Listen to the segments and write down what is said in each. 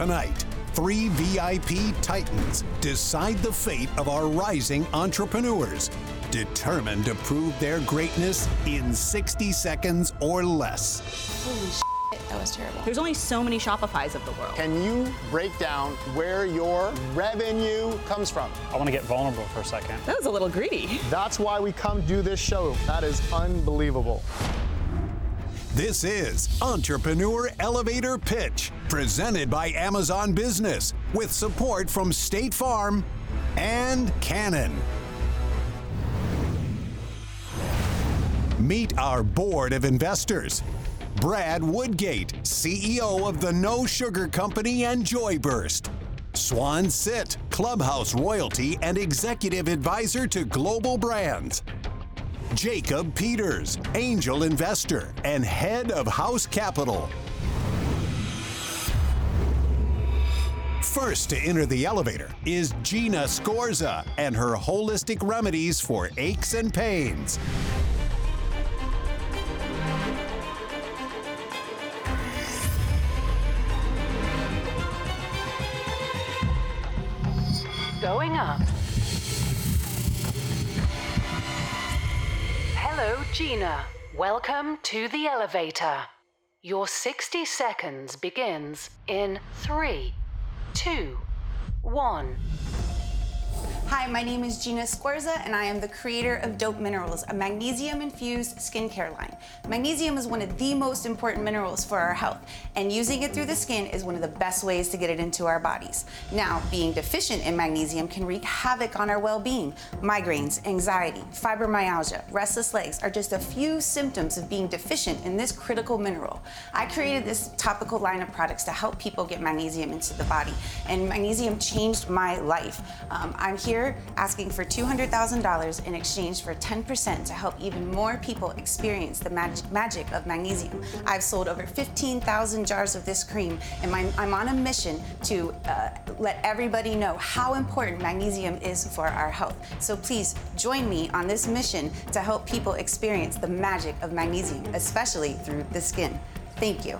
Tonight, three VIP titans decide the fate of our rising entrepreneurs, determined to prove their greatness in 60 seconds or less. Holy shit, that was terrible. There's only so many Shopify's of the world. Can you break down where your revenue comes from? I want to get vulnerable for a second. That was a little greedy. That's why we come do this show. That is unbelievable. This is Entrepreneur Elevator Pitch, presented by Amazon Business, with support from State Farm and Canon. Meet our board of investors. Brad Woodgate, CEO of the No Sugar Company and Joyburst. Swan Sit, Clubhouse Royalty and Executive Advisor to Global Brands. Jacob Peters, angel investor and head of House Capital. First to enter the elevator is Gina Scorza and her holistic remedies for aches and pains. Going up. Hello, Gina. Welcome to the elevator. Your 60 seconds begins in three, two, one. Hi, my name is Gina Scorza, and I am the creator of Dope Minerals, a magnesium infused skincare line. Magnesium is one of the most important minerals for our health, and using it through the skin is one of the best ways to get it into our bodies. Now, being deficient in magnesium can wreak havoc on our well being. Migraines, anxiety, fibromyalgia, restless legs are just a few symptoms of being deficient in this critical mineral. I created this topical line of products to help people get magnesium into the body, and magnesium changed my life. Um, I'm here asking for $200,000 in exchange for 10% to help even more people experience the mag- magic of magnesium. I've sold over 15,000 jars of this cream, and my, I'm on a mission to uh, let everybody know how important magnesium is for our health. So please join me on this mission to help people experience the magic of magnesium, especially through the skin. Thank you.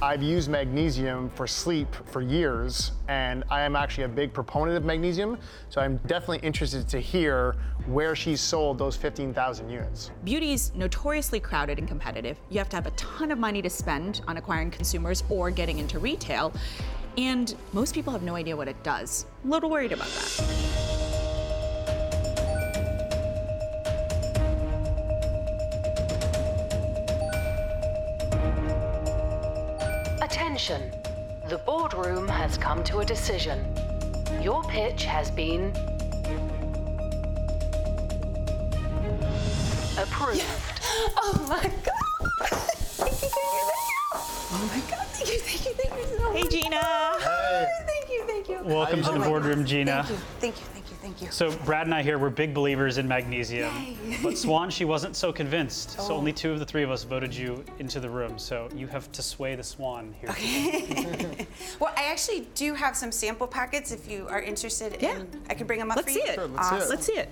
I've used magnesium for sleep for years, and I am actually a big proponent of magnesium. So I'm definitely interested to hear where she's sold those 15,000 units. Beauty's notoriously crowded and competitive. You have to have a ton of money to spend on acquiring consumers or getting into retail. And most people have no idea what it does. A little worried about that. Attention. The boardroom has come to a decision. Your pitch has been approved. Oh my God! Thank you, thank you, thank you. Oh my God! Thank you, thank you, thank you so Hey. Gina. Hey. Thank you, thank you. Welcome oh to Oh the my boardroom, God. Gina. Thank you, thank you, thank you. So Brad and I here, we're big believers in magnesium. Yay. But Swan, she wasn't so convinced. So Oh. only two of the three of us voted you into the room. So you have to sway the Swan here. Okay. Well, I actually do have some sample packets if you are interested. Yeah. in, I can bring them up Let's for see you. it. Sure, let's see it. Awesome. Let's see it.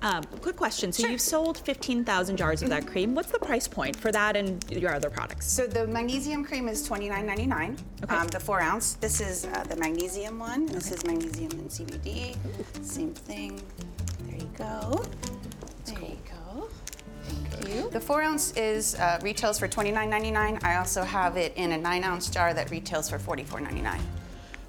Um, quick question. So Sure. you've sold 15,000 jars of that cream. What's the price point for that and your other products? So the magnesium cream is $29.99. Okay. Um, the four ounce. This is uh, the magnesium one. This is magnesium and CBD. Same thing. There you go. There you go. Thank you. The four ounce is uh, retails for $29.99. I also have it in a nine ounce jar that retails for $44.99.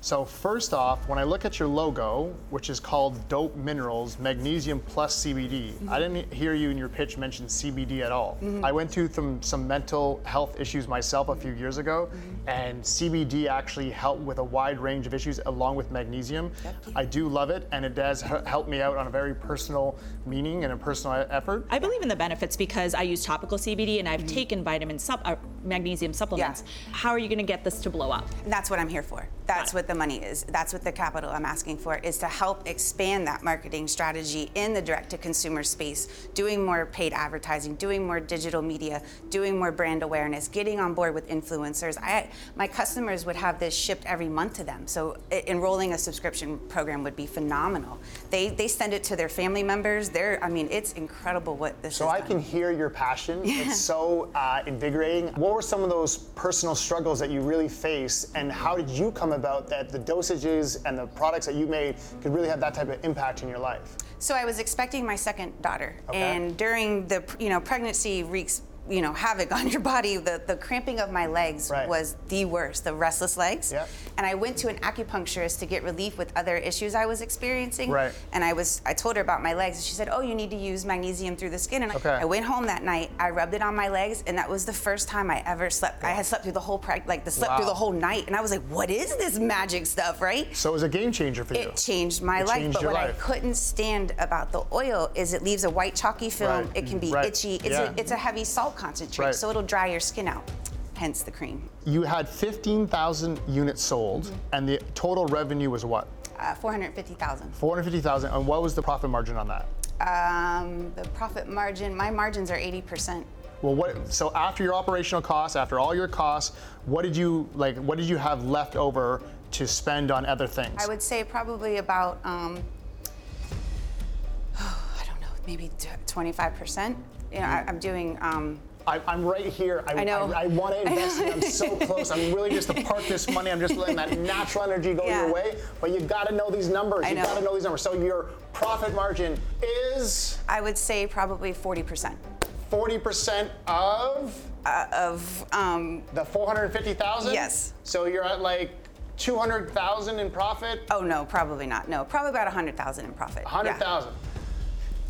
So first off, when I look at your logo, which is called Dope Minerals Magnesium Plus CBD, I mm-hmm. didn't hear you in your pitch mention CBD at all. Mm-hmm. I went through some, some mental health issues myself a few years ago, mm-hmm. and CBD actually helped with a wide range of issues along with magnesium. I do love it, and it does help me out on a very personal meaning and a personal effort. I believe in the benefits because I use topical CBD and I've taken vitamin sup- uh, magnesium supplements. How are you going to get this to blow up? And that's what I'm here for. That's Got it. what the money is. That's what the capital I'm asking for is to help expand that marketing strategy in the direct to consumer space, doing more paid advertising, doing more digital media, doing more brand awareness, getting on board with influencers. I my customers would have this shipped every month to them. So enrolling a subscription program would be phenomenal. They they send it to their family members. They're I mean it's incredible what this So has I done. can hear your passion. It's so uh, invigorating. What were some of those personal struggles that you really faced, and how did you come about that the dosages and the products that you made could really have that type of impact in your life? So I was expecting my second daughter, Okay. and during the you know pregnancy wreaks you know havoc on your body. The the cramping of my legs Right. was the worst, the restless legs. Yep. And I went to an acupuncturist to get relief with other issues I was experiencing. Right. And I was I told her about my legs, and she said, "Oh, you need to use magnesium through the skin." And I- Okay. I, went home that night. I rubbed it on my legs, and that was the first time I ever slept. I had slept through the whole preg- like the slept through the whole night, and I was like, "What is this magic stuff?" Right. So it was a game changer for you. It changed my It life, changed but what life. I couldn't stand about the oil is it leaves a white chalky film. Right. It can be Right. itchy. It's, Yeah. a, it's a heavy salt concentrate, Right. so it'll dry your skin out. Hence the cream. You had 15,000 units sold, Mm-hmm. and the total revenue was what? Uh, 450,000. 450,000. And what was the profit margin on that? Um, the profit margin, my margins are 80%. Well, what? So after your operational costs, after all your costs, what did you like? What did you have left over to spend on other things? I would say probably about, um, I don't know, maybe 25%. You know, I, I'm doing, um, I, I'm right here. I, I know. I, want to invest. I'm so close. I'm really just to park this money. I'm just letting that natural energy go Yeah. your way. But you got to know these numbers. I you got to know these numbers. So your profit margin is I would say probably 40% 40% of of, um, the 450,000. Yes. So you're at like 200,000 in profit. oh no, probably not. No, probably about 100,000 in profit. Yeah. 100,000. The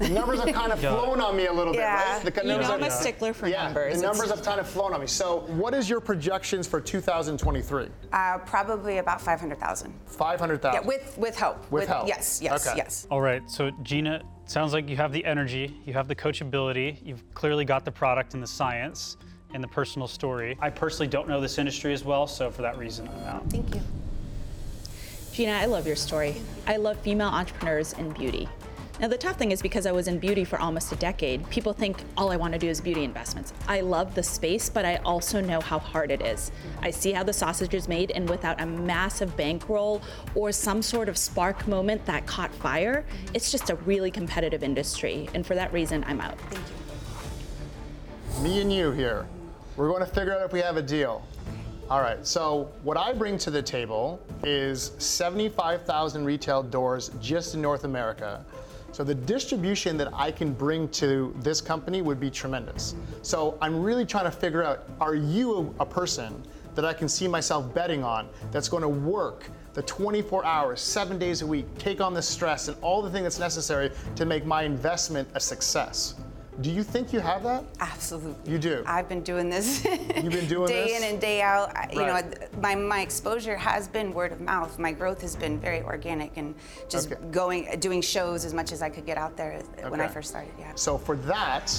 numbers have kind of flown on me a little bit, Yeah. right? The You numbers know I'm have- a stickler for yeah, numbers. The It's- numbers have kind of flown on me. So, what is your projections for 2023? Uh, probably about 500,000. 500,000. Yeah, with with help. With help. Yes, yes, Okay. yes. All right, so Gina, sounds like you have the energy, you have the coachability, you've clearly got the product and the science and the personal story. I personally don't know this industry as well, so for that reason, I'm out. Thank you. Gina, I love your story. I love female entrepreneurs in beauty. Now, the tough thing is because I was in beauty for almost a decade, people think all I want to do is beauty investments. I love the space, but I also know how hard it is. I see how the sausage is made, and without a massive bankroll or some sort of spark moment that caught fire, it's just a really competitive industry. And for that reason, I'm out. Thank you. Me and you here. We're going to figure out if we have a deal. All right, so what I bring to the table is 75,000 retail doors just in North America. So the distribution that I can bring to this company would be tremendous. So I'm really trying to figure out are you a, person that I can see myself betting on that's going to work the 24 hours, seven days a week, take on the stress and all the thing that's necessary to make my investment a success? Do you think you have that? Absolutely. You do? I've been doing this. You've been doing this day this? in and day out. I- You know, my my exposure has been word of mouth. My growth has been very organic and just Okay. going, doing shows as much as I could get out there when I first started. Yeah. So for that,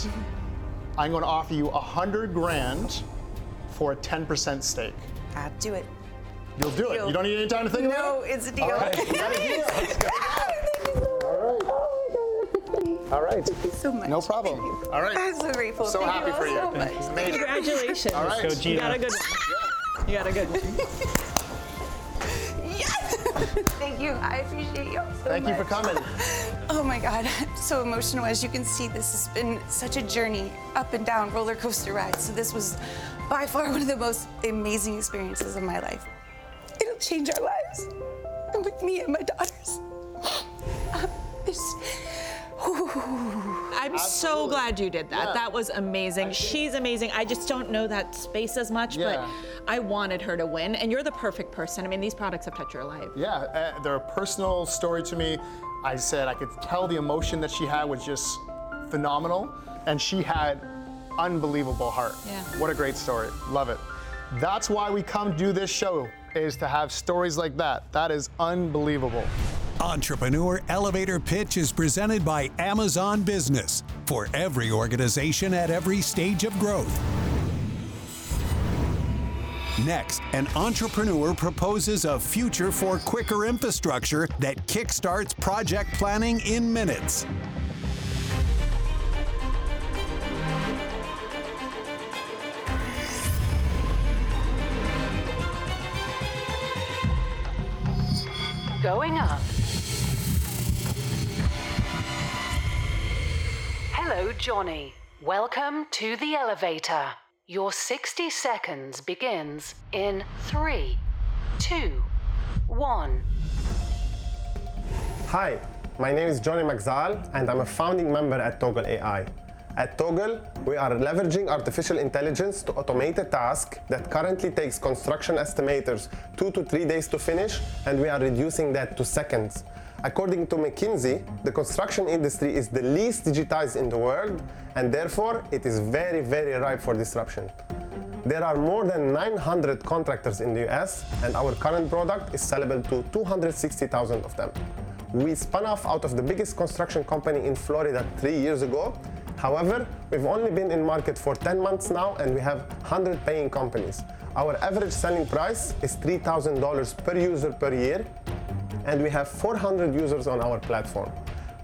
I'm going to offer you a hundred grand for a 10% stake. Uh, do it. You'll do it. You don't need any time to think No, about it. No, it's a deal. All right, we got a deal. Let's go. All right. Thank you so much. No problem. All right. I'm so grateful. So Thank happy you for you. so much. It's amazing. Congratulations. All right. Go, Gina. You got a good one. You got a good one. Yes. Thank you. I appreciate you all so Thank you for coming. Oh my God, I'm so emotional. As you can see, this has been such a journey, up and down roller coaster ride. So this was by far one of the most amazing experiences of my life. It'll change our lives, and with me and my daughters. Um, it's- I'm so Absolutely. glad you did that. Yeah. That was amazing. She's amazing. I just don't know that space as much, Yeah. but I wanted her to win, and you're the perfect person. I mean, these products have touched your life. Yeah, uh, they're a personal story to me. I said I could tell the emotion that she had was just phenomenal, and she had unbelievable heart. Yeah. What a great story. Love it. That's why we come do this show is to have stories like that. That is unbelievable. Entrepreneur Elevator Pitch is presented by Amazon Business for every organization at every stage of growth. Next, an entrepreneur proposes a future for quicker infrastructure that kickstarts project planning in minutes. Going up. Hello, Johnny. Welcome to the elevator. Your 60 seconds begins in three, two, one. Hi, my name is Johnny McZal, and I'm a founding member at Togal AI. At Togal, we are leveraging artificial intelligence to automate a task that currently takes construction estimators two to three days to finish, and we are reducing that to seconds. According to McKinsey, the construction industry is the least digitized in the world, and therefore it is very, very ripe for disruption. There are more than 900 contractors in the US, and our current product is sellable to 260,000 of them. We spun off out of the biggest construction company in Florida three years ago. However, we've only been in market for 10 months now, and we have 100 paying companies. Our average selling price is $3,000 per user per year, and we have 400 users on our platform.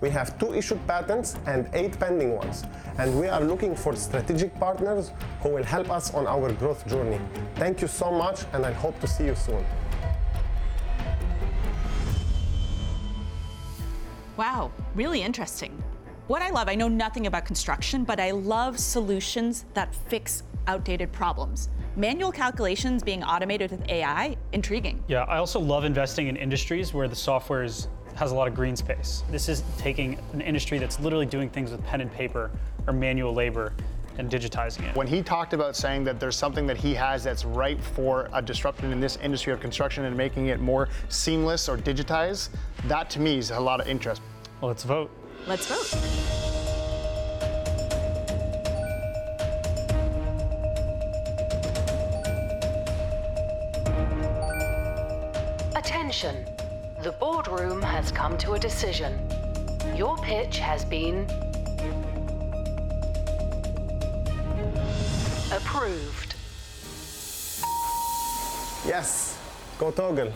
We have two issued patents and eight pending ones, and we are looking for strategic partners who will help us on our growth journey. Thank you so much, and I hope to see you soon. Wow, really interesting. What I love, I know nothing about construction, but I love solutions that fix outdated problems. Manual calculations being automated with AI, intriguing. Yeah, I also love investing in industries where the software is, has a lot of green space. This is taking an industry that's literally doing things with pen and paper or manual labor and digitizing it. When he talked about saying that there's something that he has that's ripe for a disruption in this industry of construction and making it more seamless or digitized, that to me is a lot of interest. Well, let's vote. Let's vote. Attention. The boardroom has come to a decision. Your pitch has been approved. Yes, go Togal.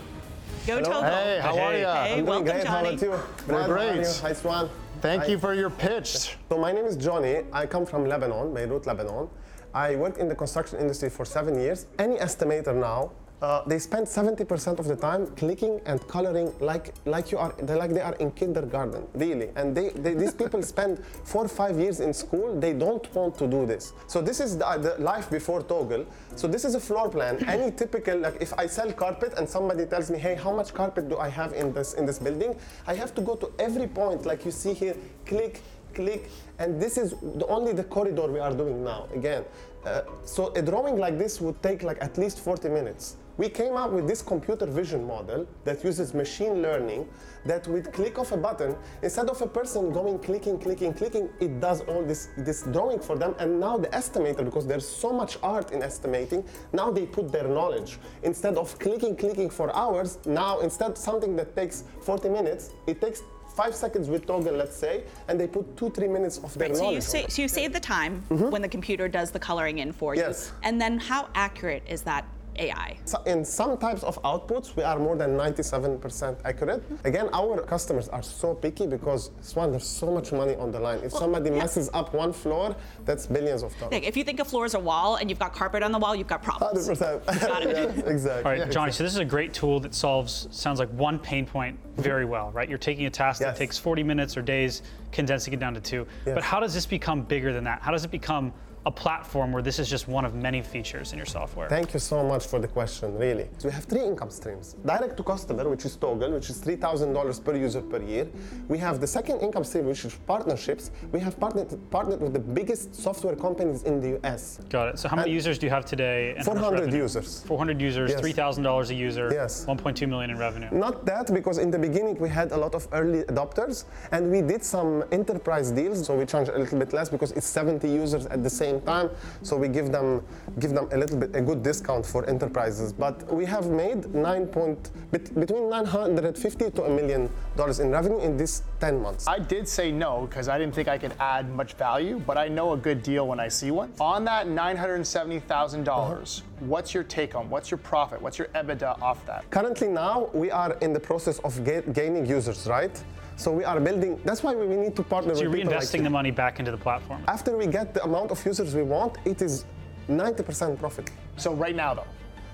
Go Hello? Togo. Hey, how are you? Hey, I'm doing welcome, great. How Johnny. about you? We're Brad, how are great. you? Hi, Swan. Thank Hi. you for your pitch. So my name is Johnny. I come from Lebanon, Beirut, Lebanon. I worked in the construction industry for seven years. Any estimator now, uh, they spend 70% of the time clicking and coloring like like you are they like they are in kindergarten, really. And they, they these people spend four or five years in school. They don't want to do this. So this is the, the life before Togal. So this is a floor plan. Any typical like if I sell carpet and somebody tells me, hey, how much carpet do I have in this in this building? I have to go to every point like you see here, click click, and this is the, only the corridor we are doing now, again. Uh, so a drawing like this would take like at least 40 minutes. We came up with this computer vision model that uses machine learning that with click of a button, instead of a person going clicking, clicking, clicking, it does all this, this drawing for them. And now the estimator, because there's so much art in estimating, now they put their knowledge. Instead of clicking, clicking for hours, now instead something that takes 40 minutes, it takes five seconds with Togal, let's say, and they put two, three minutes of their Right, so knowledge. sa- on it. so you save the time mm-hmm. when the computer does the coloring in for you. Yes. And then how accurate is that AI? So in some types of outputs, we are more than 97% accurate. Mm-hmm. Again, our customers are so picky because, Swan, there's so much money on the line. If somebody yeah. messes up one floor, that's billions of dollars. Like, if you think a floor is a wall and you've got carpet on the wall, you've got problems. 100%. Got it. Yeah, exactly. All right, Johnny, so this is a great tool that solves, sounds like one pain point very well, right? You're taking a task that takes 40 minutes or days, condensing it down to two. Yes. But how does this become bigger than that? How does it become a platform where this is just one of many features in your software? Thank you so much for the question, really. So we have three income streams. Direct to customer, which is Togal, which is $3,000 per user per year. We have the second income stream, which is partnerships. We have partnered, partnered with the biggest software companies in the US. Got it. So how many And- users do you have today? and how much 400 users. 400 users, Yes. $3,000 a user, Yes. 1.2 million in revenue. Not that, because in the beginning we had a lot of early adopters and we did some enterprise deals, so we charge a little bit less because it's 70 users at the same same time. So we give them give them a little bit a good discount for enterprises. But we have made nine point bet- between 950 to a million dollars in revenue in these 10 months. I did say no because I didn't think I could add much value, but I know a good deal when I see one. On that $970,000, dollars what's your take home? What's your profit? What's your EBITDA off that? Currently now we are in the process of ga- gaining users, right? So we are building. That's why we need to partner So you're with people like reinvesting the money back into the platform. After we get the amount of users we want, it is 90% profit. So right now, though,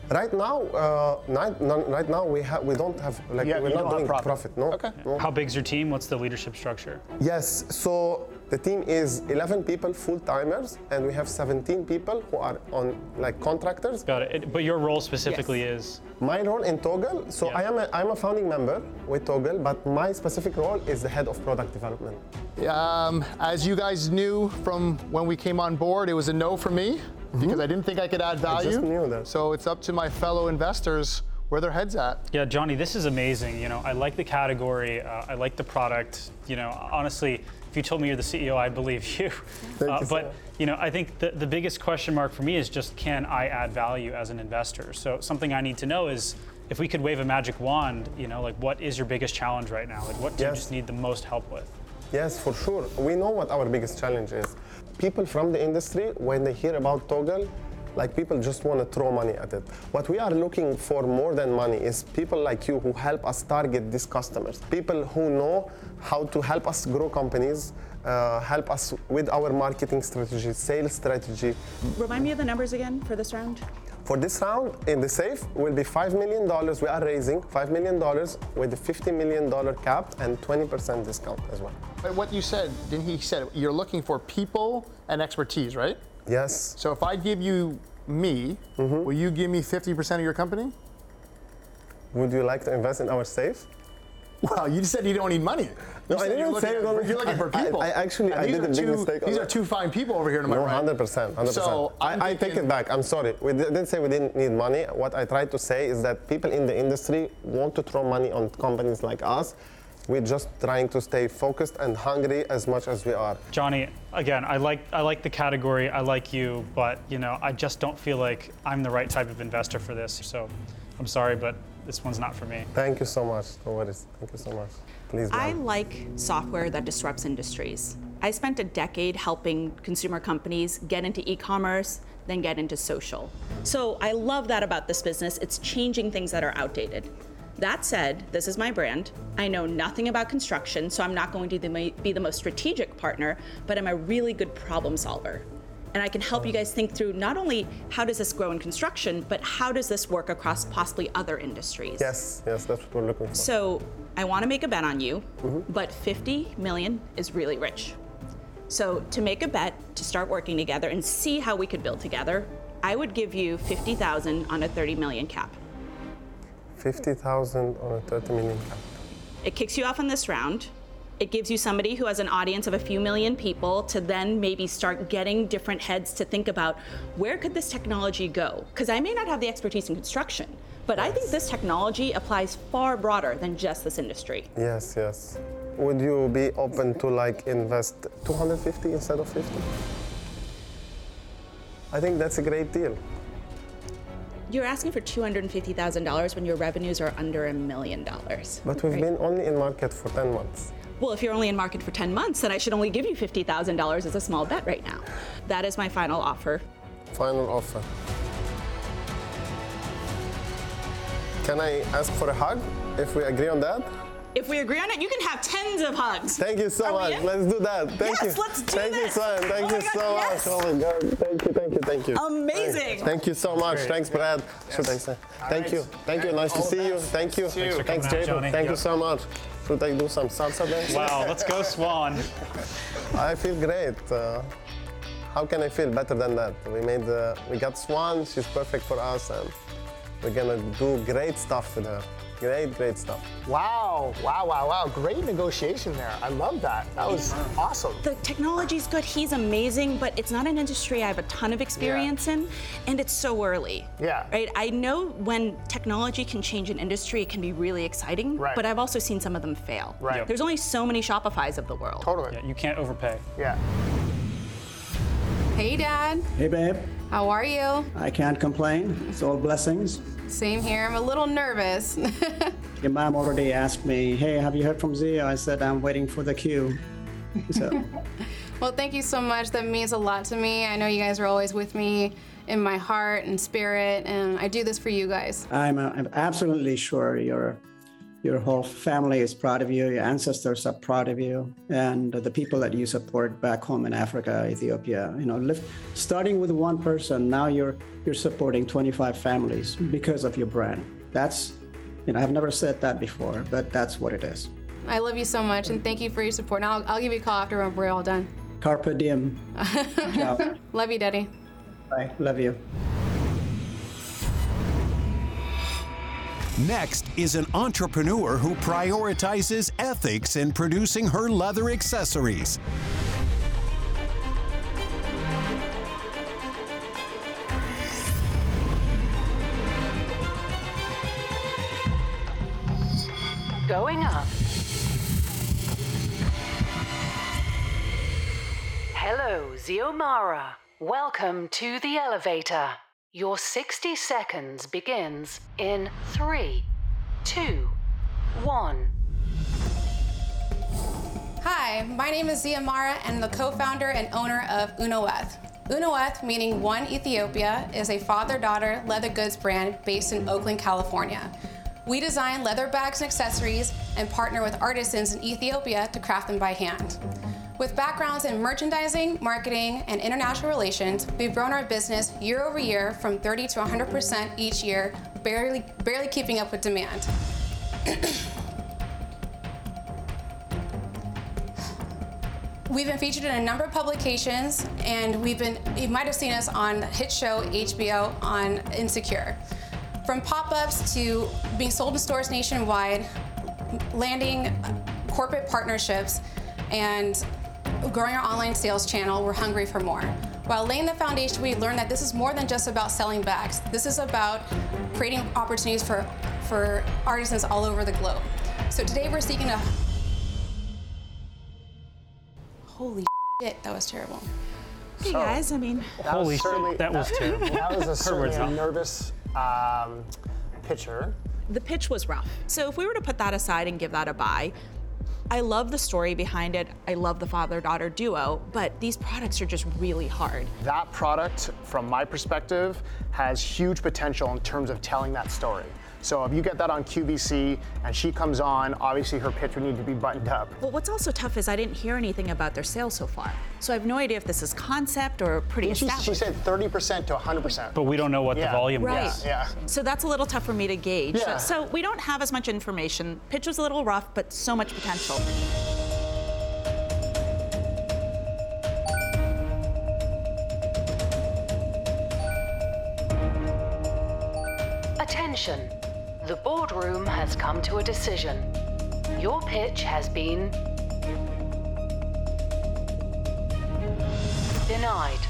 Right now, uh, ni- non- right now we have we don't have like Yeah, we're not doing profit. profit. No. Okay. no. How big's your team? What's the leadership structure? Yes. So the team is 11 people full timers, and we have 17 people who are on like contractors. Got it. It- But your role specifically is My role in Togal. So Yeah. I am a, I'm a founding member with Togal, but my specific role is the head of product development. Um, as you guys knew from when we came on board, it was a no for me because I didn't think I could add value. just knew that. So it's up to my fellow investors where their heads at. Yeah, Johnny, this is amazing. You know, I like the category. Uh, I like the product. You know, honestly, if you told me you're the CEO, I'd believe you. Uh, you, but you know, I think the, the biggest question mark for me is just can I add value as an investor? So something I need to know is if we could wave a magic wand. You know, like what is your biggest challenge right now? Like what do you just need the most help with? Yes, for sure. We know what our biggest challenge is. People from the industry, when they hear about Togal, like people just want to throw money at it. What we are looking for more than money is people like you who help us target these customers. People who know how to help us grow companies, uh, help us with our marketing strategy, sales strategy. Remind me of the numbers again for this round. For this round, in the safe will be $5 million. We are raising $5 million with a $50 million cap and 20% discount as well. But what you said, didn't he said you're looking for people and expertise, right? Yes. So if I give you me, Mm-hmm. will you give me 50% of your company? Would you like to invest in our safe? Well, you said you don't need money. No, You I said you're didn't say looking we at- don't- You're looking for I- I- people. I actually- I these did a are big two- mistake on These are two fine people over here to my No, right. 100%. 100%. So, I'm I, I take it back. I'm sorry. We didn't say we didn't need money. What I tried to say is that people in the industry want to throw money on companies like us. We're just trying to stay focused and hungry as much as we are. Johnny, again, I like I like the category. I like you, but you know, I just don't feel like I'm the right type of investor for this. So, I'm sorry, but this one's not for me. Thank you so much. No worries. Thank you so much. Please. Go. I like software that disrupts industries. I spent a decade helping consumer companies get into e commerce, then get into social. So I love that about this business. It's changing things that are outdated. That said, this is my brand. I know nothing about construction, so I'm not going to be the most strategic partner, but I'm a really good problem solver. And I can help you guys think through not only how does this grow in construction, but how does this work across possibly other industries. Yes, yes, that's what we're looking for. So I want to make a bet on you, mm-hmm. but 50 million is really rich. So to make a bet to start working together and see how we could build together, I would give you 50,000 on a 30 million cap. 50,000 on a 30 million cap. It kicks you off in this round. It gives you somebody who has an audience of a few million people to then maybe start getting different heads to think about where could this technology go? Because I may not have the expertise in construction, but I think this technology applies far broader than just this industry. Yes, yes. Would you be open to like invest 250 instead of 50? I think that's a great deal. You're asking for $250,000 when your revenues are under a million dollars. But we've right? been only in market for 10 months. Well, if you're only in market for 10 months, then I should only give you $50,000 as a small bet right now. That is my final offer. Final offer. Can I ask for a hug if we agree on that? If we agree on it, you can have tens of hugs. Thank you so Are much. Let's do that. Thank Yes, you. let's do thank you, son. Thank Oh you so God, much. yes. Oh my God. Thank you, thank you, thank you. Amazing. Thank you so much. Thanks, Brad. Should I say? Thank you. Thank you. Nice to see you. Thank you. Thanks for Thanks, coming out, Jaden. Thank you so much. Should I do some salsa dance? Wow, let's go Swan. I feel great. Uh, how can I feel better than that? We made, uh, we got Swan. She's perfect for us, and we're gonna do great stuff with her. Great, great stuff. Wow, wow, wow, wow. Great negotiation there. I love that. That was awesome. The technology's good, he's amazing, but it's not an industry I have a ton of experience in, and it's so early. Yeah. Right? I know when technology can change an industry, it can be really exciting, Right. but I've also seen some of them fail. Right. Yep. There's only so many Shopify's of the world. Totally. Yeah, you can't overpay. Yeah. Hey, Dad. Hey, babe. How are you? I can't complain. It's all blessings. Same here. I'm a little nervous. Your mom already asked me, hey, have you heard from Zio? I said, I'm waiting for the cue. So, well, thank you so much. That means a lot to me. I know you guys are always with me in my heart and spirit, and I do this for you guys. I'm, uh, I'm absolutely sure your your whole family is proud of you. Your ancestors are proud of you, and the people that you support back home in Africa, Ethiopia. You know, live, starting with one person, now you're you're supporting 25 families because of your brand. That's, you know, I've never said that before, but that's what it is. I love you so much, and thank you for your support. Now I'll, I'll give you a call after we're all done. Carpe diem. Love you, Daddy. Bye. Love you. Next is an entrepreneur who prioritizes ethics in producing her leather accessories. Going up. Hello, Ziomara. Welcome to the elevator. Your 60 seconds begins in three, two, one. Hi, my name is Ziamara, and I'm the co-founder and owner of Unoeth. Unoeth, meaning One Ethiopia, is a father-daughter leather goods brand based in Oakland, California. We design leather bags and accessories and partner with artisans in Ethiopia to craft them by hand. With backgrounds in merchandising, marketing, and international relations, we've grown our business year over year from 30 to 100% each year, barely, barely keeping up with demand. We've been featured in a number of publications, and we've been, you might have seen us on hit show HBO on Insecure. From pop ups to being sold in stores nationwide, landing corporate partnerships, and growing our online sales channel, we're hungry for more. While laying the foundation, we learned that this is more than just about selling bags. This is about creating opportunities for, for artisans all over the globe. So today we're seeking a. Holy shit, that was terrible. Hey guys, I mean, That was Holy certainly- shit, that was terrible. That was a certainly a nervous um, pitcher. the pitch was rough. So if we were to put that aside and give that a buy, I love the story behind it. I love the father daughter duo, but these products are just really hard. That product, from my perspective, has huge potential in terms of telling that story. So if you get that on QVC and she comes on, obviously her pitch would need to be buttoned up. But what's also tough is I didn't hear anything about their sales so far. So I have no idea if this is concept or pretty She, established. she said 30% to 100%. But we don't know what Yeah. the volume Right. is. Yeah. So that's a little tough for me to gauge. Yeah. So we don't have as much information. Pitch was a little rough, but so much potential. Attention. The boardroom has come to a decision. Your pitch has been denied.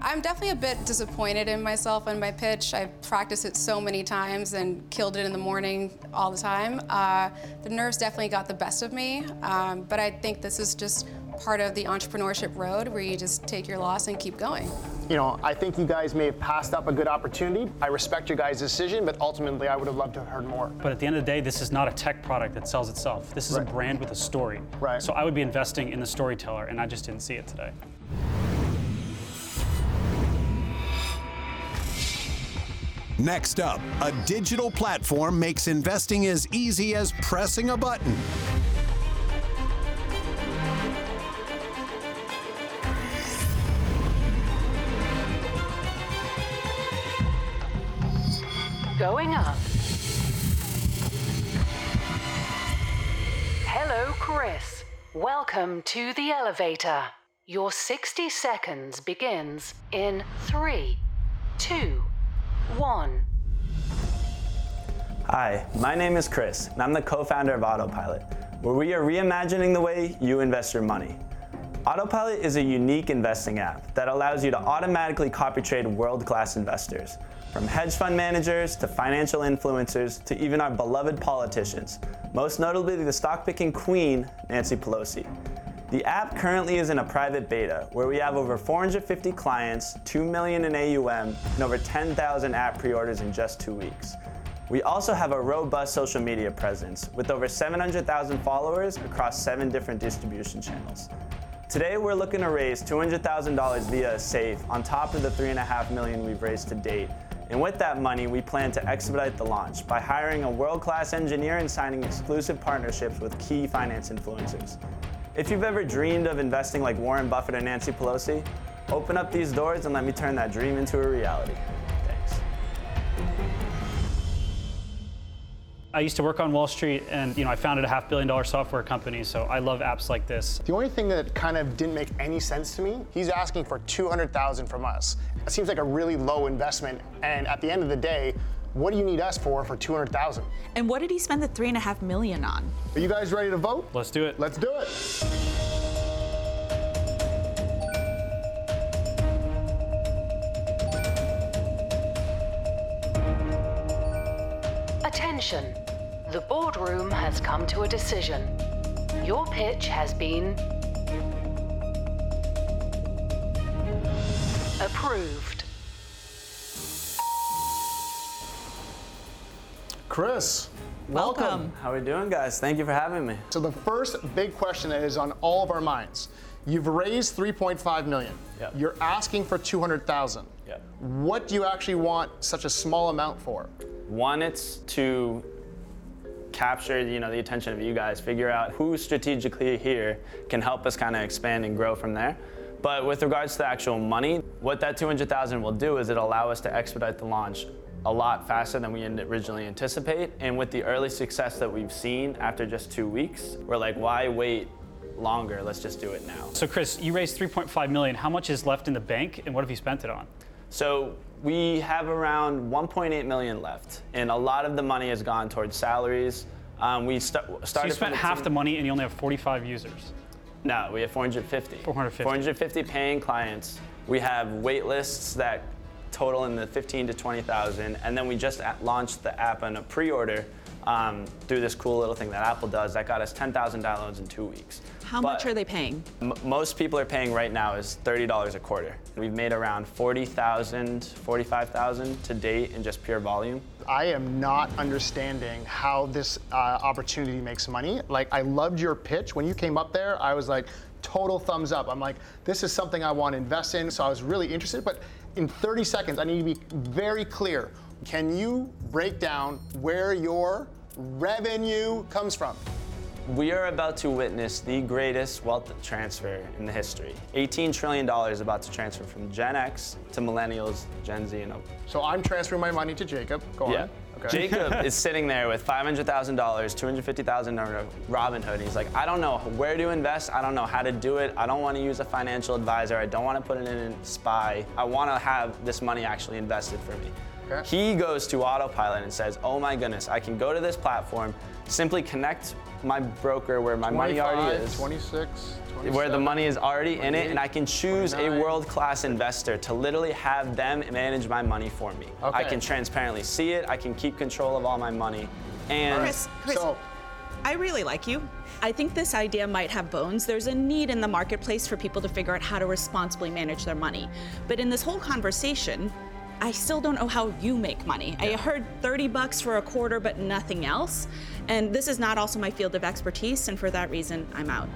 I'm definitely a bit disappointed in myself and my pitch. I've practiced it so many times and killed it in the morning all the time. Uh, the nerves definitely got the best of me, um, but I think this is just part of the entrepreneurship road where you just take your loss and keep going. You know, I think you guys may have passed up a good opportunity. I respect your guys' decision, but ultimately I would have loved to have heard more. But at the end of the day, this is not a tech product that sells itself. This is Right. a brand with a story. Right. So I would be investing in the storyteller, and I just didn't see it today. Next up, a digital platform makes investing as easy as pressing a button. Going up. Hello, Chris. Welcome to the elevator. Your 60 seconds begins in three, two, one. Hi, my name is Chris, and I'm the co founder of Autopilot, where we are reimagining the way you invest your money. Autopilot is a unique investing app that allows you to automatically copy trade world class investors, from hedge fund managers to financial influencers to even our beloved politicians, most notably the stock picking queen, Nancy Pelosi. The app currently is in a private beta where we have over 450 clients, 2 million in AUM, and over 10,000 app pre-orders in just two weeks. We also have a robust social media presence with over 700,000 followers across seven different distribution channels. Today, we're looking to raise $200,000 via a safe on top of the 3.5 million we've raised to date. And with that money, we plan to expedite the launch by hiring a world-class engineer and signing exclusive partnerships with key finance influencers. If you've ever dreamed of investing like Warren Buffett or Nancy Pelosi, open up these doors and let me turn that dream into a reality. Thanks. I used to work on Wall Street and you know I founded a half billion dollar software company, so I love apps like this. The only thing that kind of didn't make any sense to me, he's asking for 200,000 from us. It seems like a really low investment, and at the end of the day, what do you need us for for 200,000? And what did he spend the three and a half million on? Are you guys ready to vote? Let's do it. Let's do it. Attention. The boardroom has come to a decision. Your pitch has been approved. Chris, Welcome. How are we doing, guys? Thank you for having me. So the first big question that is on all of our minds. You've raised 3.5 million. Yep. You're asking for 200,000. Yep. What do you actually want such a small amount for? One, it's to capture you know the attention of you guys, figure out who strategically here can help us kind of expand and grow from there. But with regards to the actual money, what that 200,000 will do is it'll allow us to expedite the launch a lot faster than we originally anticipate. And with the early success that we've seen after just two weeks, we're like, why wait longer? Let's just do it now. So Chris, you raised 3.5 million. How much is left in the bank and what have you spent it on? So we have around 1.8 million left, and a lot of the money has gone towards salaries. Um, we sta- started. So you spent half team- the money and you only have 45 users. No, we have 450. 450. 450 paying clients. We have wait lists that total in the 15 to 20,000, and then we just launched the app on a pre-order um, through this cool little thing that Apple does that got us 10,000 downloads in two weeks. How But much are they paying? m- most people are paying right now is $30 a quarter. We've made around 40,000, 45,000 to date in just pure volume. I am not understanding how this uh, opportunity makes money. Like, I loved your pitch. When you came up there, I was like, total thumbs up. I'm like, this is something I want to invest in. So I was really interested. But in 30 seconds, I need to be very clear. Can you break down where your revenue comes from? We are about to witness the greatest wealth transfer in the history. $18 trillion about to transfer from Gen X to millennials, Gen Z, and up. So I'm transferring my money to Jacob. Go Yeah. on. Okay. Jacob is sitting there with $500,000, 250,000 on Robinhood. He's like, I don't know where to invest. I don't know how to do it. I don't want to use a financial advisor. I don't want to put it in a SPY. I want to have this money actually invested for me. Okay. He goes to Autopilot and says, Oh my goodness, I can go to this platform, simply connect my broker where my money already is 26, where the money is already in it, and I can choose a 29. world-class investor to literally have them manage my money for me. I Okay. can transparently see it. I can keep control of all my money, and Chris, Chris, So, I really like you. I think this idea might have bones. There's a need in the marketplace for people to figure out how to responsibly manage their money. But in this whole conversation, I still don't know how you make money. I heard 30 bucks for a quarter, but nothing else. And this is not also my field of expertise, and for that reason, I'm out.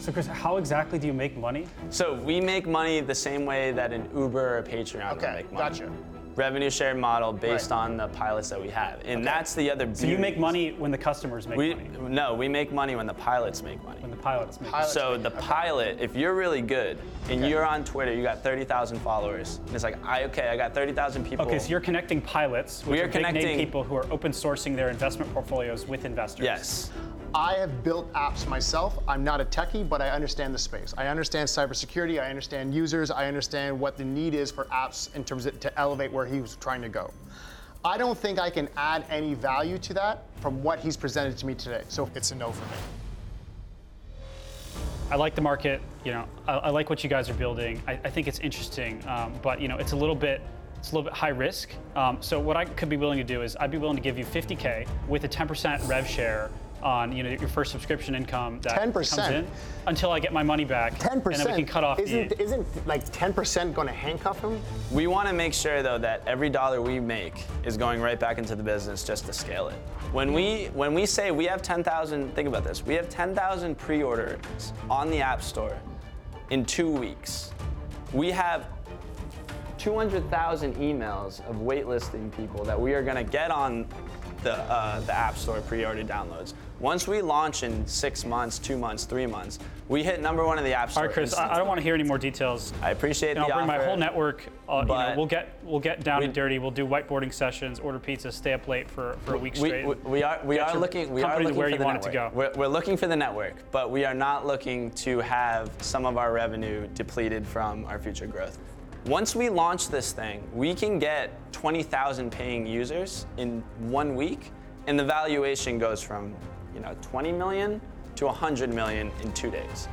So Chris, how exactly do you make money? so we make money the same way that an Uber or a Patreon would make money. gotcha. Revenue share model based Right. on the pilots that we have, and that's the other. So you make money when the customers make We money, no, we make money when the pilots make money. When the pilots make Pilots So the okay. pilot, if you're really good and Okay. you're on Twitter, you got 30,000 followers. And it's like, I okay, I got 30,000 people. Okay, so you're connecting pilots, which We are, are big name connecting- people who are open sourcing their investment portfolios with investors. Yes. I have built apps myself. I'm not a techie, but I understand the space. I understand cybersecurity. I understand users. I understand what the need is for apps in terms of to elevate where he was trying to go. I don't think I can add any value to that from what he's presented to me today. So it's a no for me. I like the market. You know, I, I like what you guys are building. I, I think it's interesting, um, but you know, it's a little bit. It's a little bit high risk. Um, so what I could be willing to do is I'd be willing to give you 50k with a 10% rev share on you know your first subscription income that 10%? comes in until I get my money back. 10%. And percent. then we can cut off isn't, the. Isn't like ten percent going to handcuff him? We want to make sure though that every dollar we make is going right back into the business just to scale it. When we when we say we have 10,000, think about this. We have 10,000 pre-orders on the App Store in 2 weeks. We have 200,000 emails of waitlisting people that we are going to get on the, uh, the App Store pre-order downloads. Once we launch in six months, two months, three months, we hit number one in the App Store. All right, Chris. I, I don't want to hear any more details. I appreciate And the I'll bring my whole network. Uh, you know, we'll get we'll get down We- and dirty. We'll do whiteboarding sessions, order pizza, stay up late for, for a week We, straight. we, we are we are looking we are looking where for you the want it to network. go. We're, we're looking for the network, but we are not looking to have some of our revenue depleted from our future growth. Once we launch this thing, we can get 20,000 paying users in one week, and the valuation goes from you know 20 million to 100 million in two days.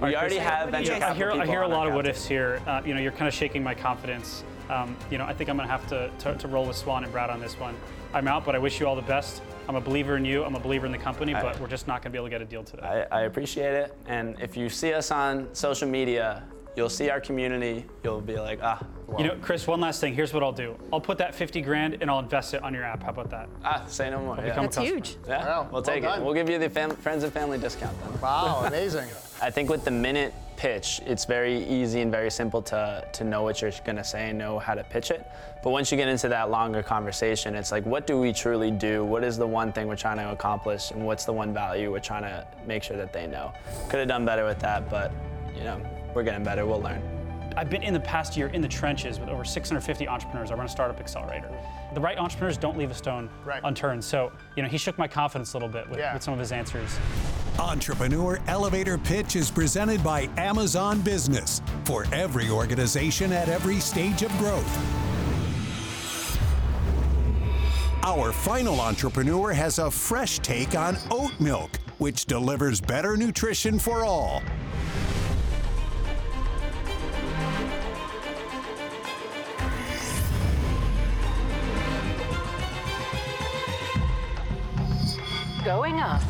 We All right, already Chris, have venture I capital hear, I hear a on our lot of cap what ifs here. Uh, you know, you're kind of shaking my confidence. Um, you know, I think I'm gonna have to, to, to roll with Swan and Brad on this one. I'm out, but I wish you all the best. I'm a believer in you. I'm a believer in the company, I- but we're just not gonna be able to get a deal today. I, I appreciate it. And if you see us on social media, you'll see our community. You'll be like, ah, well, You know, Chris, one last thing. Here's what I'll do. I'll put that 50 grand and I'll invest it on your app. How about that? ah, say no more. I'll yeah. become a That's customer. huge. Yeah, Well, we'll take well it. We'll give you the fam- friends and family discount then. Wow, amazing. I think with the minute pitch, it's very easy and very simple to, to know what you're gonna say and know how to pitch it. But once you get into that longer conversation, it's like, what do we truly do? What is the one thing we're trying to accomplish? And what's the one value we're trying to make sure that they know? Could have done better with that, but you know, we're getting better, we'll learn. I've been in the past year in the trenches with over 650 entrepreneurs. I run a startup accelerator. The right entrepreneurs don't leave a stone Right. unturned. So, you know, he shook my confidence a little bit with, Yeah. with some of his answers. Entrepreneur Elevator Pitch is presented by Amazon Business for every organization at every stage of growth. Our final entrepreneur has a fresh take on oat milk, which delivers better nutrition for all. Going up.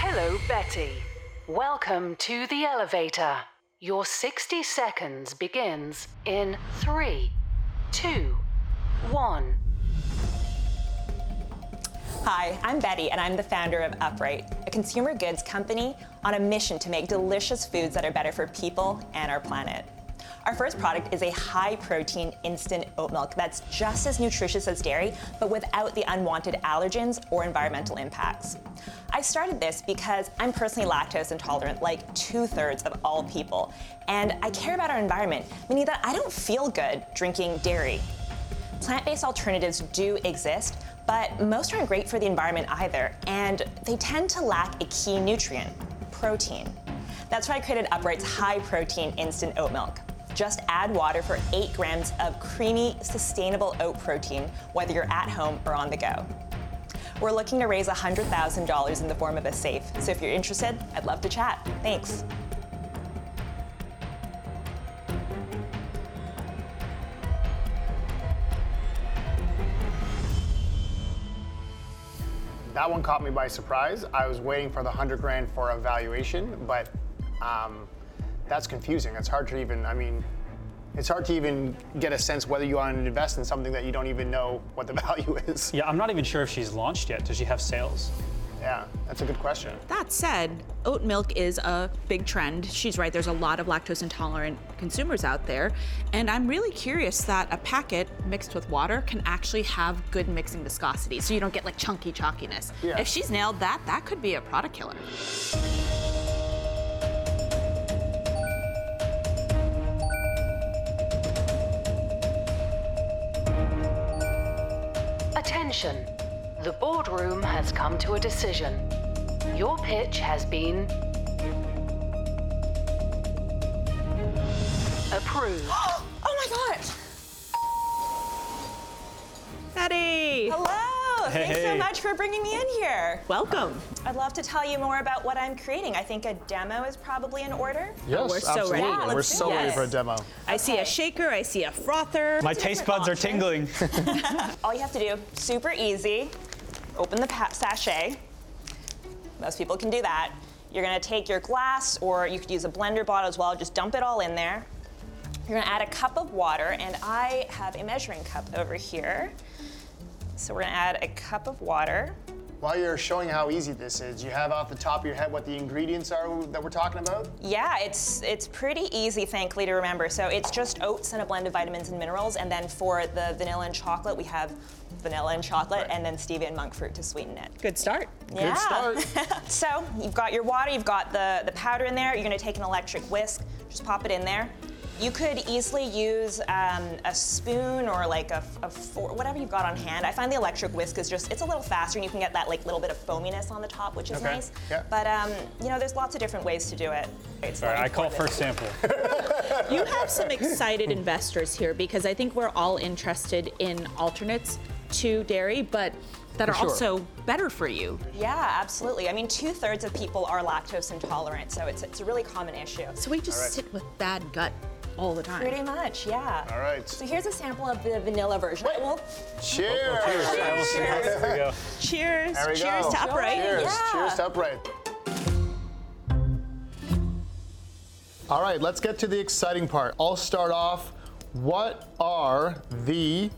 Hello, Betty. Welcome to the elevator. Your 60 seconds begins in three, two, one. Hi, I'm Betty, and I'm the founder of Upright, a consumer goods company on a mission to make delicious foods that are better for people and our planet. Our first product is a high protein instant oat milk that's just as nutritious as dairy, but without the unwanted allergens or environmental impacts. I started this because I'm personally lactose intolerant, like two thirds of all people, and I care about our environment, meaning that I don't feel good drinking dairy. Plant based alternatives do exist, but most aren't great for the environment either, and they tend to lack a key nutrient protein. That's why I created Upright's high protein instant oat milk. Just add water for 8 grams of creamy, sustainable oat protein, whether you're at home or on the go. We're looking to raise $100,000 in the form of a safe, so if you're interested, I'd love to chat. Thanks. That one caught me by surprise. I was waiting for the 100 grand for a valuation, but um, that's confusing. It's hard to even, I mean, it's hard to even get a sense whether you want to invest in something that you don't even know what the value is. Yeah, I'm not even sure if she's launched yet. Does she have sales? Yeah, that's a good question. That said, oat milk is a big trend. She's right, there's a lot of lactose intolerant consumers out there. And I'm really curious that a packet mixed with water can actually have good mixing viscosity so you don't get like chunky chalkiness. Yeah. If she's nailed that, that could be a product killer. The boardroom has come to a decision. Your pitch has been approved. Thanks so much for bringing me in here. Welcome. I'd love to tell you more about what I'm creating. I think a demo is probably in order. Yes, oh, we're so absolutely. ready. Yeah, we're let's do so ready this. for a demo. I see a shaker, I see a frother. My taste buds are tingling. All you have to do, super easy. open the pa- sachet. Most people can do that. You're gonna take your glass, or you could use a blender bottle as well, just dump it all in there. You're gonna add a cup of water, and I have a measuring cup over here. So we're gonna add a cup of water. While you're showing how easy this is, you have off the top of your head what the ingredients are that we're talking about? Yeah, it's it's pretty easy, thankfully, to remember. So it's just oats and a blend of vitamins and minerals, and then for the vanilla and chocolate, we have vanilla and chocolate, and then stevia and monk fruit to sweeten it. Good start. Yeah. Good start. So you've got your water, you've got the, the powder in there. You're gonna take an electric whisk, just pop it in there. You could easily use um, a spoon or like a, a fork, whatever you've got on hand. I find the electric whisk is just, it's a little faster and you can get that like little bit of foaminess on the top, which is Okay, nice. yeah. But um, you know, there's lots of different ways to do it. It's All right, I call for first sample. You have some excited investors here because I think we're all interested in alternates to dairy, but that are sure. also better for you. Yeah, absolutely. I mean, two thirds of people are lactose intolerant, so it's, it's a really common issue. So we just sit with bad gut all the time. Pretty much, yeah. All right. So here's a sample of the vanilla version. Well, Cheers. I will see how this we go. Cheers. There we Cheers go. to upright. Cheers. Yeah. Cheers to upright. All right, let's get to the exciting part. I'll start off. What are the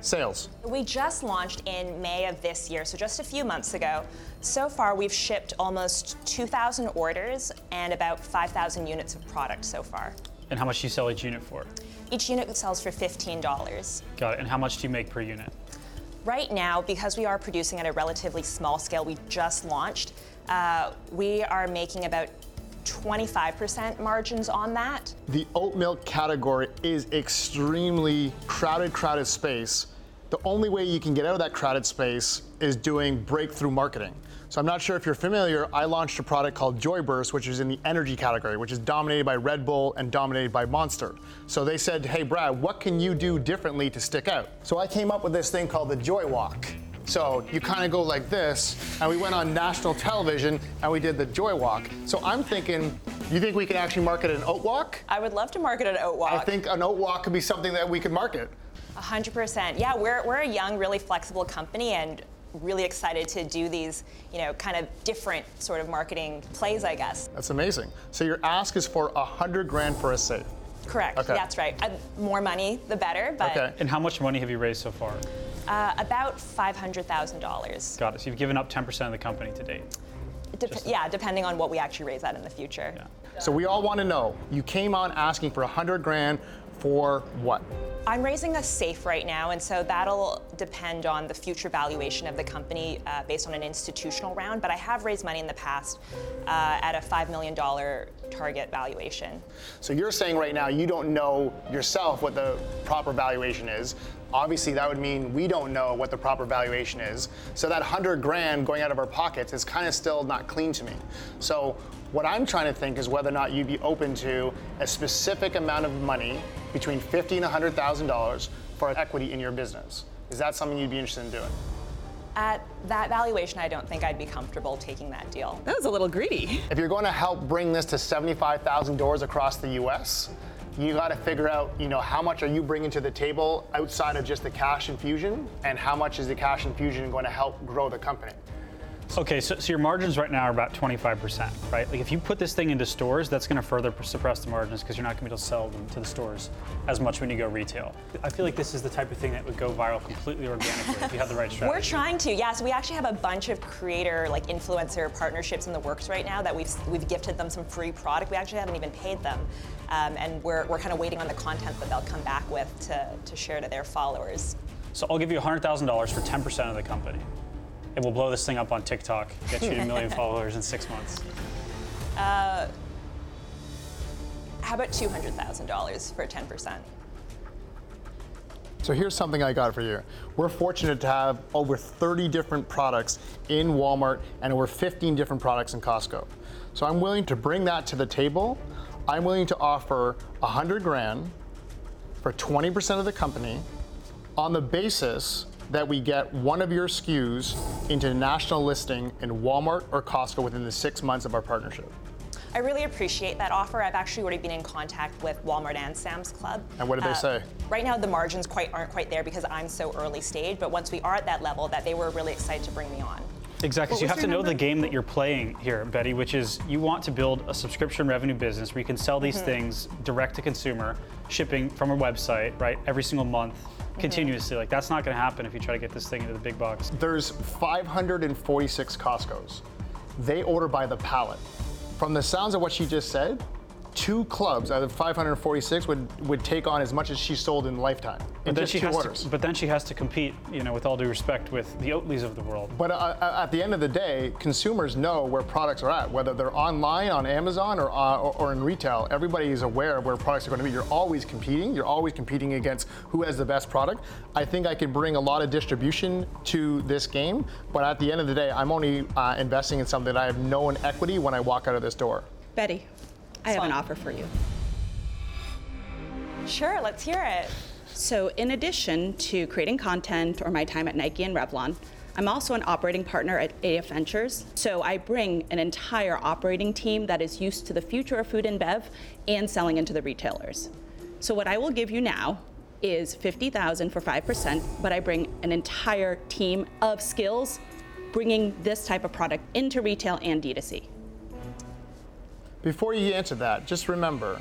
sales? we just launched in May of this year, so just a few months ago. So far, we've shipped almost 2,000 orders and about 5,000 units of product so far. And how much do you sell each unit for? Each unit sells for $15. Got it. And how much do you make per unit? Right now, because we are producing at a relatively small scale, we just launched, uh, we are making about 25% margins on that. The oat milk category is extremely crowded, crowded space. The only way you can get out of that crowded space is doing breakthrough marketing. So I'm not sure if you're familiar, I launched a product called Joyburst, which is in the energy category, which is dominated by Red Bull and dominated by Monster. So they said, hey Brad, what can you do differently to stick out? So I came up with this thing called the Joy Walk. So you kind of go like this, and we went on national television and we did the Joy Walk. So I'm thinking, you think we can actually market an oat walk? I would love to market an oat walk. I think an oat walk could be something that we could market. 100%. Yeah, we're, we're a young, really flexible company and really excited to do these, you know, kind of different sort of marketing plays, I guess. That's amazing. So your ask is for a hundred grand for a safe. Correct. Okay. That's right. Uh, more money, the better, but Okay. And how much money have you raised so far? uh, about $500,000. Got it. So you've given up 10% of the company to date. Dep- yeah, depending on what we actually raise that in the future. Yeah. So we all want to know. You came on asking for a hundred grand for what? I'm raising a safe right now, and so that'll depend on the future valuation of the company uh, based on an institutional round. But I have raised money in the past uh, at a $5 million target valuation. So you're saying right now you don't know yourself what the proper valuation is. Obviously, that would mean we don't know what the proper valuation is. So that hundred grand going out of our pockets is kind of still not clean to me. So what I'm trying to think is whether or not you'd be open to a specific amount of money between fifty and hundred thousand dollars for equity in your business. Is that something you'd be interested in doing? At that valuation, I don't think I'd be comfortable taking that deal. That was a little greedy. If you're going to help bring this to 75,000 doors across the U.S., you got to figure out, you know, how much are you bringing to the table outside of just the cash infusion, and how much is the cash infusion going to help grow the company? Okay, so, so your margins right now are about 25%, right? Like if you put this thing into stores, that's going to further suppress the margins because you're not going to be able to sell them to the stores as much when you go retail. I feel like this is the type of thing that would go viral completely organically if you had the right strategy. We're trying to, yeah. So we actually have a bunch of creator, like influencer partnerships in the works right now that we've we've gifted them some free product. We actually haven't even paid them, um, and we're, we're kind of waiting on the content that they'll come back with to, to share to their followers. So I'll give you $100,000 for 10% of the company. And we'll blow this thing up on TikTok, get you to a million followers in six months. Uh, how about two hundred thousand dollars for ten percent? So here's something I got for you. We're fortunate to have over 30 different products in Walmart and over 15 different products in Costco. So I'm willing to bring that to the table. I'm willing to offer 100 grand for 20% of the company on the basis that we get one of your SKUs into national listing in Walmart or Costco within the six months of our partnership. I really appreciate that offer. I've actually already been in contact with Walmart and Sam's Club. And what did they Uh, say? Right now, the margins quite aren't quite there because I'm so early stage. But once we are at that level, that they were really excited to bring me on. Exactly. So you have to your know number? the game that you're playing here, Betty, which is you want to build a subscription revenue business where you can sell these Mhm. things direct to consumer, shipping from a website, right, every single month, Mm-hmm. Mm-hmm. continuously. Like that's not going to happen if you try to get this thing into the big box. There's 546 Costco's. They order by the pallet. From the sounds of what she just said, two clubs out of 546 would, would take on as much as she sold in lifetime. But in then just she two has orders. to. But then she has to compete, you know, with all due respect, with the Oatlys of the world. But uh, uh, at the end of the day, consumers know where products are at, whether they're online on Amazon or, uh, or, or in retail. Everybody is aware of where products are going to be. You're always competing. You're always competing against who has the best product. I think I could bring a lot of distribution to this game, but at the end of the day, I'm only uh, investing in something that I have known equity when I walk out of this door. Betty, I have an offer for you. Sure, let's hear it. So, in addition to creating content or my time at Nike and Revlon, I'm also an operating partner at AF Ventures. So, I bring an entire operating team that is used to the future of food and bev and selling into the retailers. So, what I will give you now is 50,000 for 5%, but I bring an entire team of skills bringing this type of product into retail and D2C. Before you answer that, just remember,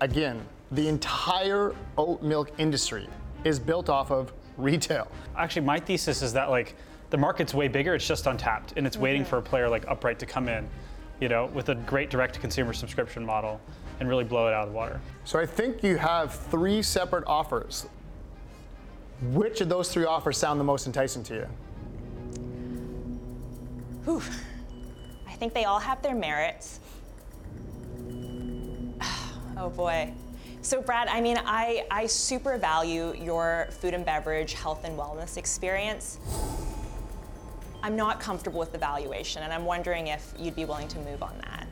again, the entire oat milk industry is built off of retail. Actually, my thesis is that like the market's way bigger. It's just untapped, and it's waiting Mhm. for a player like Upright to come in, you know, with a great direct-to-consumer subscription model and really blow it out of the water. So I think you have three separate offers. Which of those three offers sound the most enticing to you? Whew. I think they all have their merits. Oh boy. So Brad, I mean, I, I super value your food and beverage, health and wellness experience. I'm not comfortable with the valuation, and I'm wondering if you'd be willing to move on that.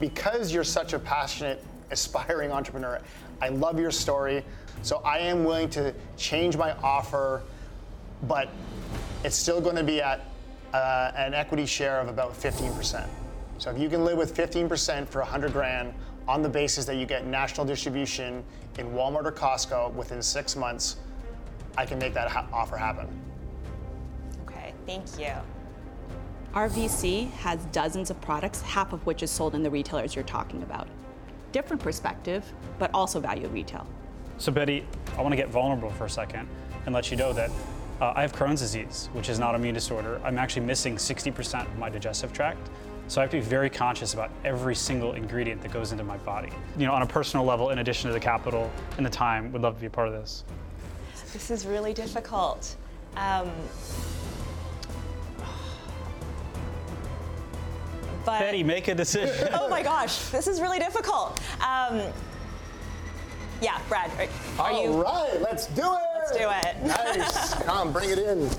Because you're such a passionate, aspiring entrepreneur, I love your story. So I am willing to change my offer, but it's still going to be at uh, an equity share of about 15%. So if you can live with 15% for 100 grand on the basis that you get national distribution in Walmart or Costco within six months, I can make that ha- offer happen. Okay, thank you. Our VC has dozens of products, half of which is sold in the retailers you're talking about. Different perspective, but also value retail. So Betty, I want to get vulnerable for a second and let you know that uh, I have Crohn's disease, which is not an immune disorder. I'm actually missing 60% of my digestive tract. So I have to be very conscious about every single ingredient that goes into my body. You know, on a personal level, in addition to the capital and the time, would love to be a part of this. This is really difficult. Um, but Betty, make a decision. oh my gosh, this is really difficult. Um, yeah, Brad, are, are you? All right, let's do it. Let's do it. Nice. Come, bring it in.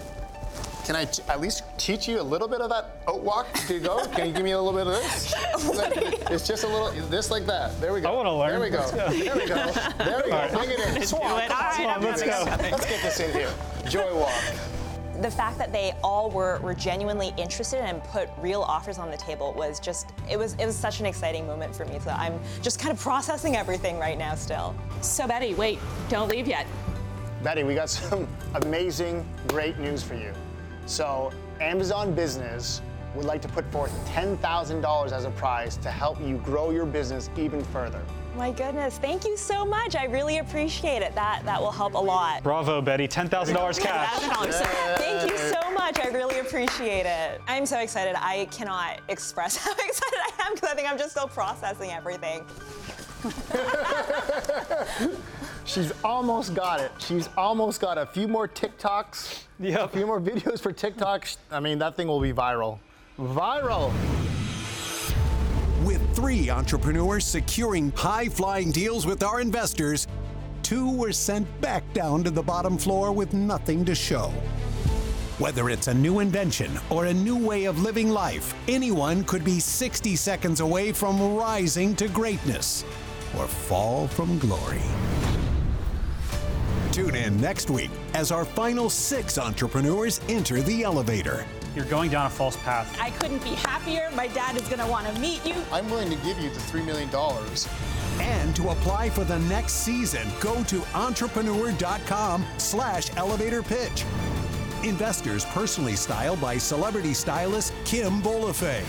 Can I t- at least teach you a little bit of that oat walk to go? Can you give me a little bit of this? it's just a little, this like that. There we go. I wanna learn. There we go. There we go. There we go. All right. Bring it in. Let's do it. come All right, Swan, let's go. Let's get this in here. Joy walk. The fact that they all were, were genuinely interested and put real offers on the table was just it was it was such an exciting moment for me. So I'm just kind of processing everything right now still. So Betty, wait, don't leave yet. Betty, we got some amazing, great news for you. So, Amazon Business would like to put forth $10,000 as a prize to help you grow your business even further. My goodness, thank you so much. I really appreciate it. That that will help a lot. Bravo, Betty. $10,000 cash. Thank you so much. I really appreciate it. I'm so excited. I cannot express how excited I am because I think I'm just still processing everything. She's almost got it. She's almost got a few more TikToks, a few more videos for TikTok. I mean, that thing will be viral. Viral. With three entrepreneurs securing high flying deals with our investors, two were sent back down to the bottom floor with nothing to show. Whether it's a new invention or a new way of living life, anyone could be 60 seconds away from rising to greatness or fall from glory. Tune in next week as our final six entrepreneurs enter the elevator. You're going down a false path. I couldn't be happier. My dad is going to want to meet you. I'm willing to give you the $3 million And to apply for the next season, go to entrepreneur.com slash elevator pitch. Investors personally styled by celebrity stylist Kim Bolafay.